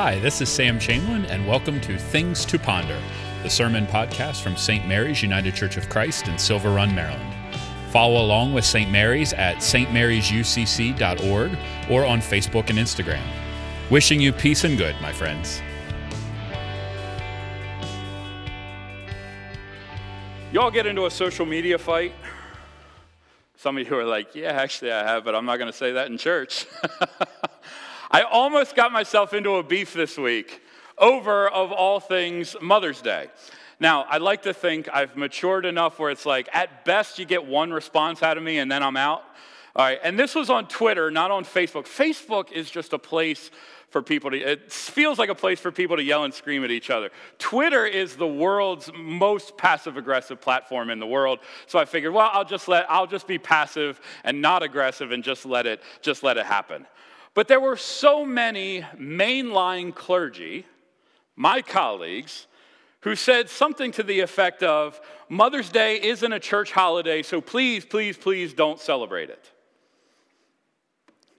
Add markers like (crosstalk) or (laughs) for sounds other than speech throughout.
Hi, this is Sam Chamberlain, and welcome to Things to Ponder, the sermon podcast from St. Mary's United Church of Christ in Silver Run, Maryland. Follow along with St. Mary's at stmarysucc.org or on Facebook and Instagram. Wishing you peace and good, my friends. Y'all get into a social media fight? Some of you are like, yeah, actually I have, but I'm not going to say that in church. (laughs) I almost got myself into a beef this week over, of all things, Mother's Day. Now, I'd like to think I've matured enough where it's like, at best, you get one response out of me and then I'm out. All right, and this was on Twitter, not on Facebook. Facebook is just a place for people to, it feels like a place for people to yell and scream at each other. Twitter is the world's most passive aggressive platform in the world. So I figured, well, I'll just let, I'll just be passive and not aggressive and just let it, just let it happen. But there were so many mainline clergy, my colleagues, who said something to the effect of Mother's Day isn't a church holiday, so please, please, please don't celebrate it.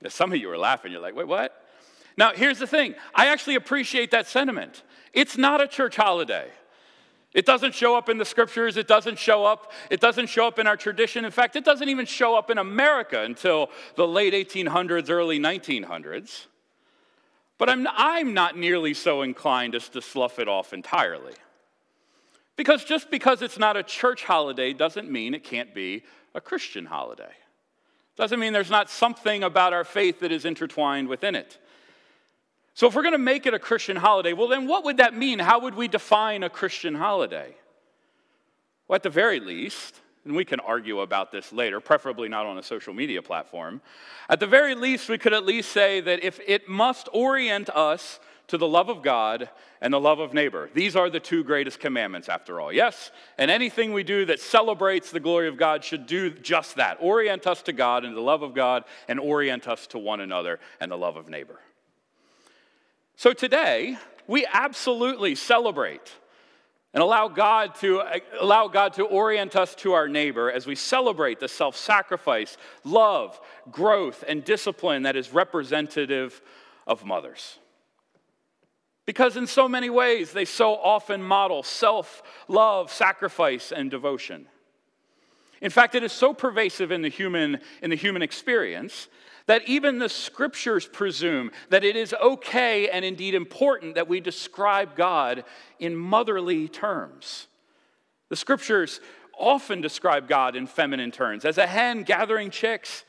Now, some of you are laughing. You're like, wait, what? Now, here's the thing I actually appreciate that sentiment. It's not a church holiday. It doesn't show up in the scriptures. It doesn't show up. It doesn't show up in our tradition. In fact, it doesn't even show up in America until the late 1800s, early 1900s. But I'm, I'm not nearly so inclined as to slough it off entirely. Because just because it's not a church holiday doesn't mean it can't be a Christian holiday. Doesn't mean there's not something about our faith that is intertwined within it. So, if we're going to make it a Christian holiday, well, then what would that mean? How would we define a Christian holiday? Well, at the very least, and we can argue about this later, preferably not on a social media platform, at the very least, we could at least say that if it must orient us to the love of God and the love of neighbor. These are the two greatest commandments, after all. Yes, and anything we do that celebrates the glory of God should do just that orient us to God and the love of God, and orient us to one another and the love of neighbor. So today, we absolutely celebrate and allow God to allow God to orient us to our neighbor as we celebrate the self-sacrifice, love, growth and discipline that is representative of mothers. Because in so many ways they so often model self-love, sacrifice and devotion. In fact, it is so pervasive in the human in the human experience that even the scriptures presume that it is okay and indeed important that we describe God in motherly terms. The scriptures often describe God in feminine terms. As a hen gathering chicks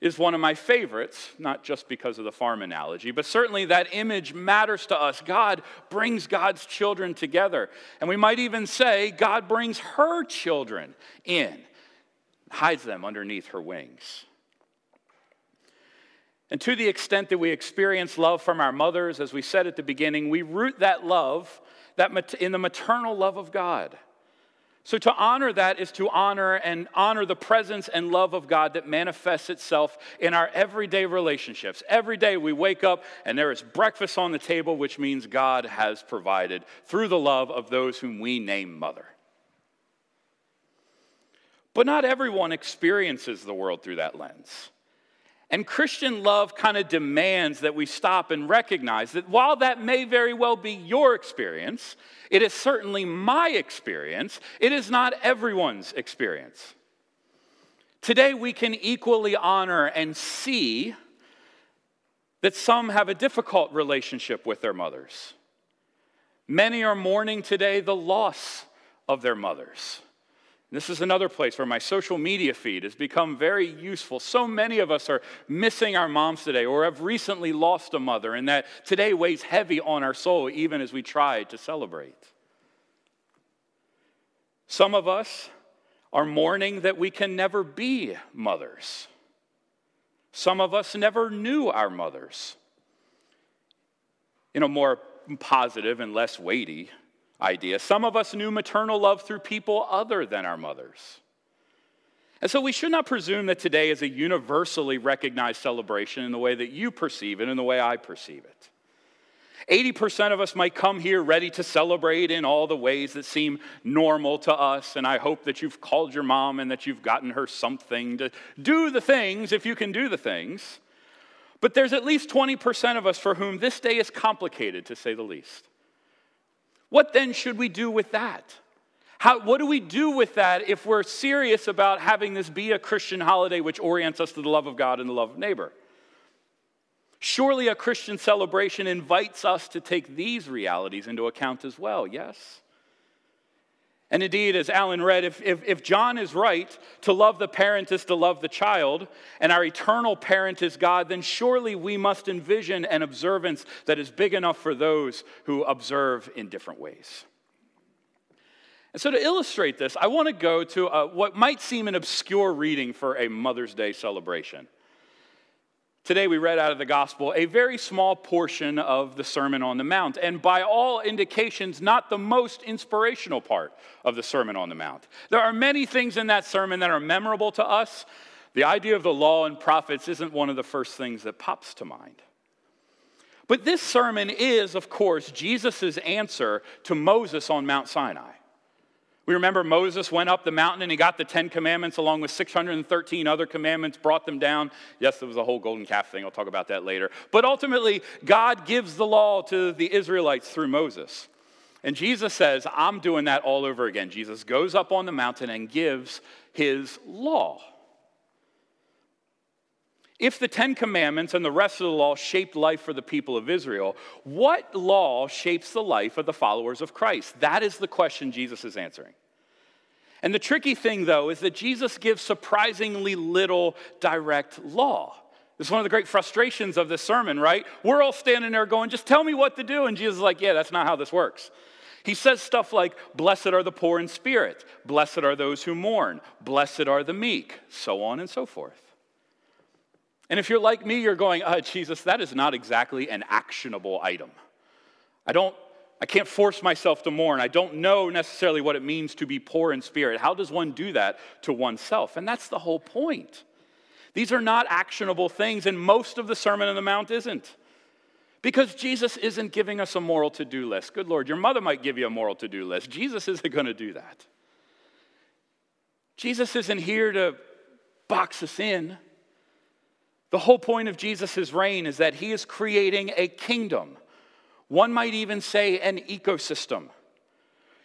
is one of my favorites, not just because of the farm analogy, but certainly that image matters to us. God brings God's children together. And we might even say God brings her children in, hides them underneath her wings. And to the extent that we experience love from our mothers, as we said at the beginning, we root that love that in the maternal love of God. So to honor that is to honor and honor the presence and love of God that manifests itself in our everyday relationships. Every day we wake up and there is breakfast on the table, which means God has provided through the love of those whom we name mother. But not everyone experiences the world through that lens. And Christian love kind of demands that we stop and recognize that while that may very well be your experience, it is certainly my experience. It is not everyone's experience. Today, we can equally honor and see that some have a difficult relationship with their mothers. Many are mourning today the loss of their mothers. This is another place where my social media feed has become very useful. So many of us are missing our moms today or have recently lost a mother, and that today weighs heavy on our soul even as we try to celebrate. Some of us are mourning that we can never be mothers. Some of us never knew our mothers. In a more positive and less weighty idea. Some of us knew maternal love through people other than our mothers. And so we should not presume that today is a universally recognized celebration in the way that you perceive it and the way I perceive it. 80% of us might come here ready to celebrate in all the ways that seem normal to us. And I hope that you've called your mom and that you've gotten her something to do the things if you can do the things. But there's at least 20% of us for whom this day is complicated, to say the least. What then should we do with that? How, what do we do with that if we're serious about having this be a Christian holiday which orients us to the love of God and the love of neighbor? Surely a Christian celebration invites us to take these realities into account as well, yes? And indeed, as Alan read, if, if, if, John is right, to love the parent is to love the child, and our eternal parent is God, then surely we must envision an observance that is big enough for those who observe in different ways. And so, to illustrate this, I want to go to a, what might seem an obscure reading for a Mother's Day celebration. Today, we read out of the gospel a very small portion of the Sermon on the Mount, and by all indications, not the most inspirational part of the Sermon on the Mount. There are many things in that sermon that are memorable to us. The idea of the law and prophets isn't one of the first things that pops to mind. But this sermon is, of course, Jesus' answer to Moses on Mount Sinai. We remember Moses went up the mountain and he got the Ten Commandments along with 613 other commandments, brought them down. Yes, there was a whole golden calf thing. I'll talk about that later. But ultimately, God gives the law to the Israelites through Moses. And Jesus says, I'm doing that all over again. Jesus goes up on the mountain and gives his law. If the Ten Commandments and the rest of the law shaped life for the people of Israel, what law shapes the life of the followers of Christ? That is the question Jesus is answering. And the tricky thing, though, is that Jesus gives surprisingly little direct law. Is one of the great frustrations of this sermon, right? We're all standing there going, just tell me what to do. And Jesus is like, yeah, that's not how this works. He says stuff like, Blessed are the poor in spirit, blessed are those who mourn, blessed are the meek, so on and so forth. And if you're like me, you're going, oh, Jesus, that is not exactly an actionable item. I don't, I can't force myself to mourn. I don't know necessarily what it means to be poor in spirit. How does one do that to oneself? And that's the whole point. These are not actionable things, and most of the Sermon on the Mount isn't. Because Jesus isn't giving us a moral to do list. Good Lord, your mother might give you a moral to do list. Jesus isn't going to do that. Jesus isn't here to box us in. The whole point of Jesus' reign is that he is creating a kingdom. One might even say an ecosystem.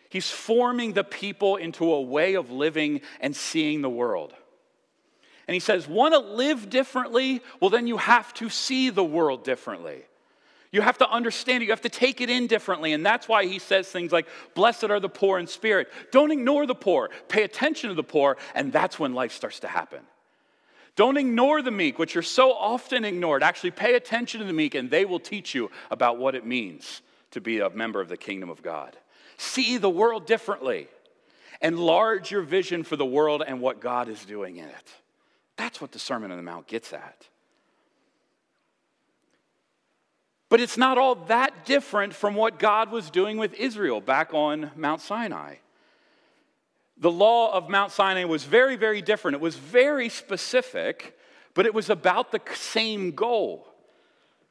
He's forming the people into a way of living and seeing the world. And he says, Want to live differently? Well, then you have to see the world differently. You have to understand it. You have to take it in differently. And that's why he says things like, Blessed are the poor in spirit. Don't ignore the poor, pay attention to the poor, and that's when life starts to happen. Don't ignore the meek, which are so often ignored. Actually, pay attention to the meek, and they will teach you about what it means to be a member of the kingdom of God. See the world differently. Enlarge your vision for the world and what God is doing in it. That's what the Sermon on the Mount gets at. But it's not all that different from what God was doing with Israel back on Mount Sinai the law of Mount Sinai was very, very different. It was very specific, but it was about the same goal.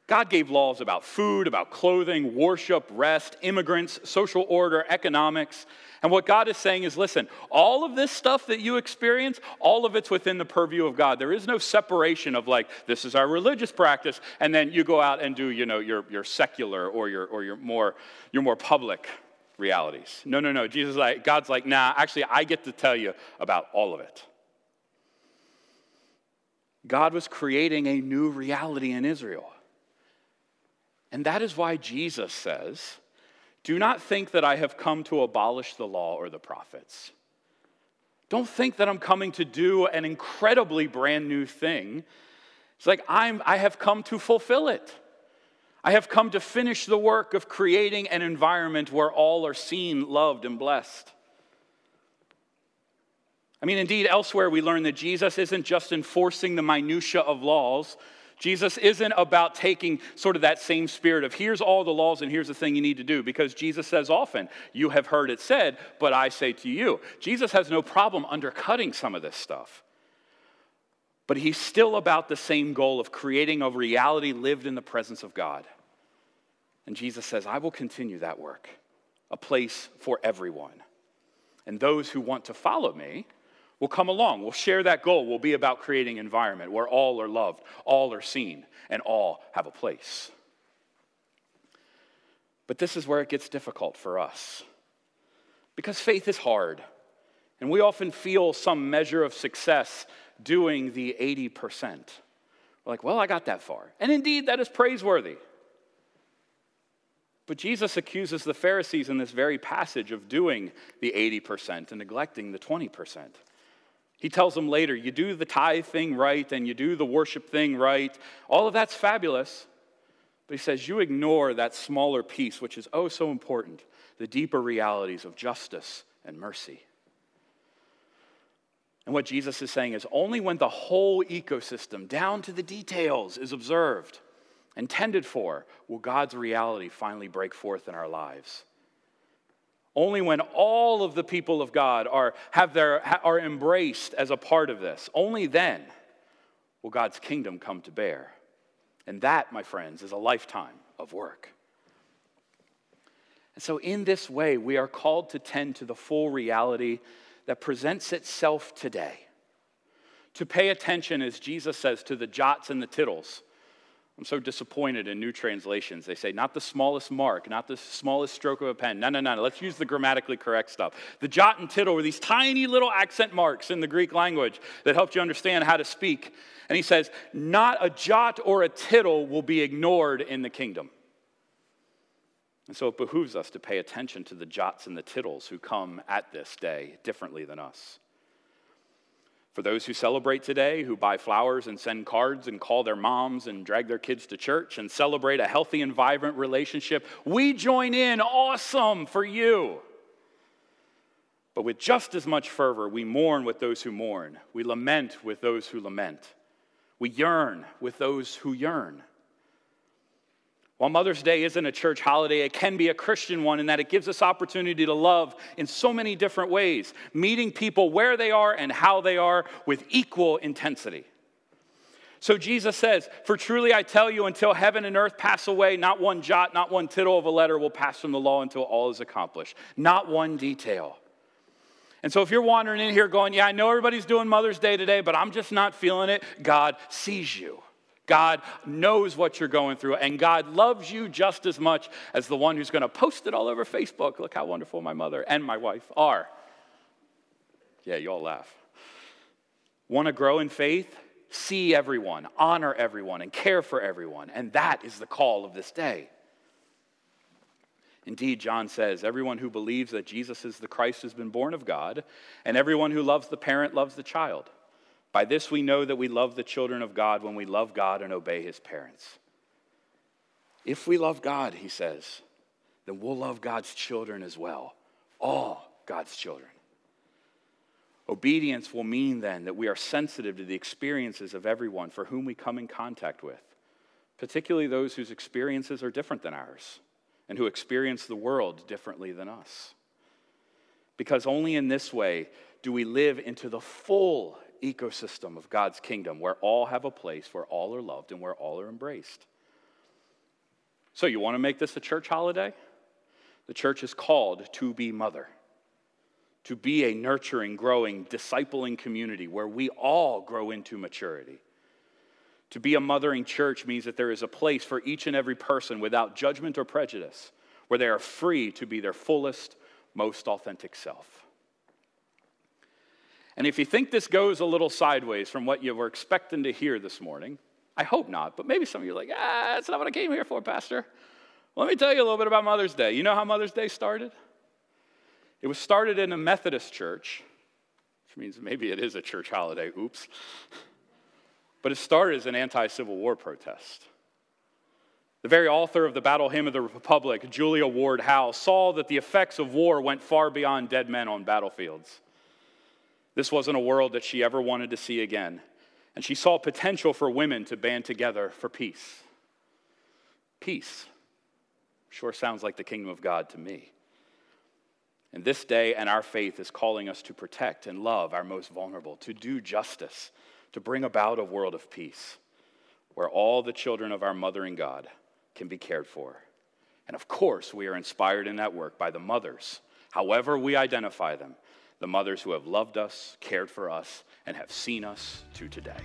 God gave laws about food, about clothing, worship, rest, immigrants, social order, economics. And what God is saying is listen, all of this stuff that you experience, all of it's within the purview of God. There is no separation of like, this is our religious practice, and then you go out and do, you know, your, your secular or your, or your, more, your more public realities. No, no, no. Jesus like, God's like, nah, actually, I get to tell you about all of it. God was creating a new reality in Israel. And that is why Jesus says, Do not think that I have come to abolish the law or the prophets. Don't think that I'm coming to do an incredibly brand new thing. It's like I'm, I have come to fulfill it. I have come to finish the work of creating an environment where all are seen, loved, and blessed. I mean, indeed, elsewhere we learn that Jesus isn't just enforcing the minutiae of laws. Jesus isn't about taking sort of that same spirit of here's all the laws and here's the thing you need to do, because Jesus says often, You have heard it said, but I say to you. Jesus has no problem undercutting some of this stuff. But he's still about the same goal of creating a reality lived in the presence of God. And Jesus says, I will continue that work, a place for everyone. And those who want to follow me will come along. We'll share that goal. We'll be about creating an environment where all are loved, all are seen, and all have a place. But this is where it gets difficult for us because faith is hard, and we often feel some measure of success doing the 80%. We're like, well, I got that far. And indeed, that is praiseworthy. But Jesus accuses the Pharisees in this very passage of doing the 80% and neglecting the 20%. He tells them later, you do the tithe thing right and you do the worship thing right. All of that's fabulous. But he says, you ignore that smaller piece, which is oh so important the deeper realities of justice and mercy. And what Jesus is saying is only when the whole ecosystem, down to the details, is observed and tended for will God's reality finally break forth in our lives. Only when all of the people of God are, have their, are embraced as a part of this, only then will God's kingdom come to bear. And that, my friends, is a lifetime of work. And so, in this way, we are called to tend to the full reality that presents itself today. To pay attention, as Jesus says, to the jots and the tittles I'm so disappointed in new translations. They say, not the smallest mark, not the smallest stroke of a pen. No, no, no. Let's use the grammatically correct stuff. The jot and tittle were these tiny little accent marks in the Greek language that helped you understand how to speak. And he says, not a jot or a tittle will be ignored in the kingdom. And so it behooves us to pay attention to the jots and the tittles who come at this day differently than us. For those who celebrate today, who buy flowers and send cards and call their moms and drag their kids to church and celebrate a healthy and vibrant relationship, we join in. Awesome for you. But with just as much fervor, we mourn with those who mourn. We lament with those who lament. We yearn with those who yearn. While Mother's Day isn't a church holiday, it can be a Christian one in that it gives us opportunity to love in so many different ways, meeting people where they are and how they are with equal intensity. So Jesus says, For truly I tell you, until heaven and earth pass away, not one jot, not one tittle of a letter will pass from the law until all is accomplished. Not one detail. And so if you're wandering in here going, Yeah, I know everybody's doing Mother's Day today, but I'm just not feeling it, God sees you. God knows what you're going through, and God loves you just as much as the one who's going to post it all over Facebook. Look how wonderful my mother and my wife are. Yeah, you all laugh. Want to grow in faith? See everyone, honor everyone, and care for everyone. And that is the call of this day. Indeed, John says, everyone who believes that Jesus is the Christ has been born of God, and everyone who loves the parent loves the child. By this we know that we love the children of God when we love God and obey his parents. If we love God, he says, then we'll love God's children as well, all God's children. Obedience will mean then that we are sensitive to the experiences of everyone for whom we come in contact with, particularly those whose experiences are different than ours and who experience the world differently than us. Because only in this way do we live into the full ecosystem of God's kingdom where all have a place, where all are loved, and where all are embraced. So, you want to make this a church holiday? The church is called to be mother, to be a nurturing, growing, discipling community where we all grow into maturity. To be a mothering church means that there is a place for each and every person without judgment or prejudice, where they are free to be their fullest, most authentic self. And if you think this goes a little sideways from what you were expecting to hear this morning, I hope not, but maybe some of you are like, ah, that's not what I came here for, Pastor. Let me tell you a little bit about Mother's Day. You know how Mother's Day started? It was started in a Methodist church, which means maybe it is a church holiday, oops. But it started as an anti Civil War protest. The very author of the Battle Hymn of the Republic, Julia Ward Howe, saw that the effects of war went far beyond dead men on battlefields. This wasn't a world that she ever wanted to see again. And she saw potential for women to band together for peace. Peace. Sure sounds like the kingdom of God to me. And this day and our faith is calling us to protect and love our most vulnerable, to do justice, to bring about a world of peace where all the children of our mothering God can be cared for. And of course, we are inspired in that work by the mothers, however we identify them, the mothers who have loved us, cared for us, and have seen us to today.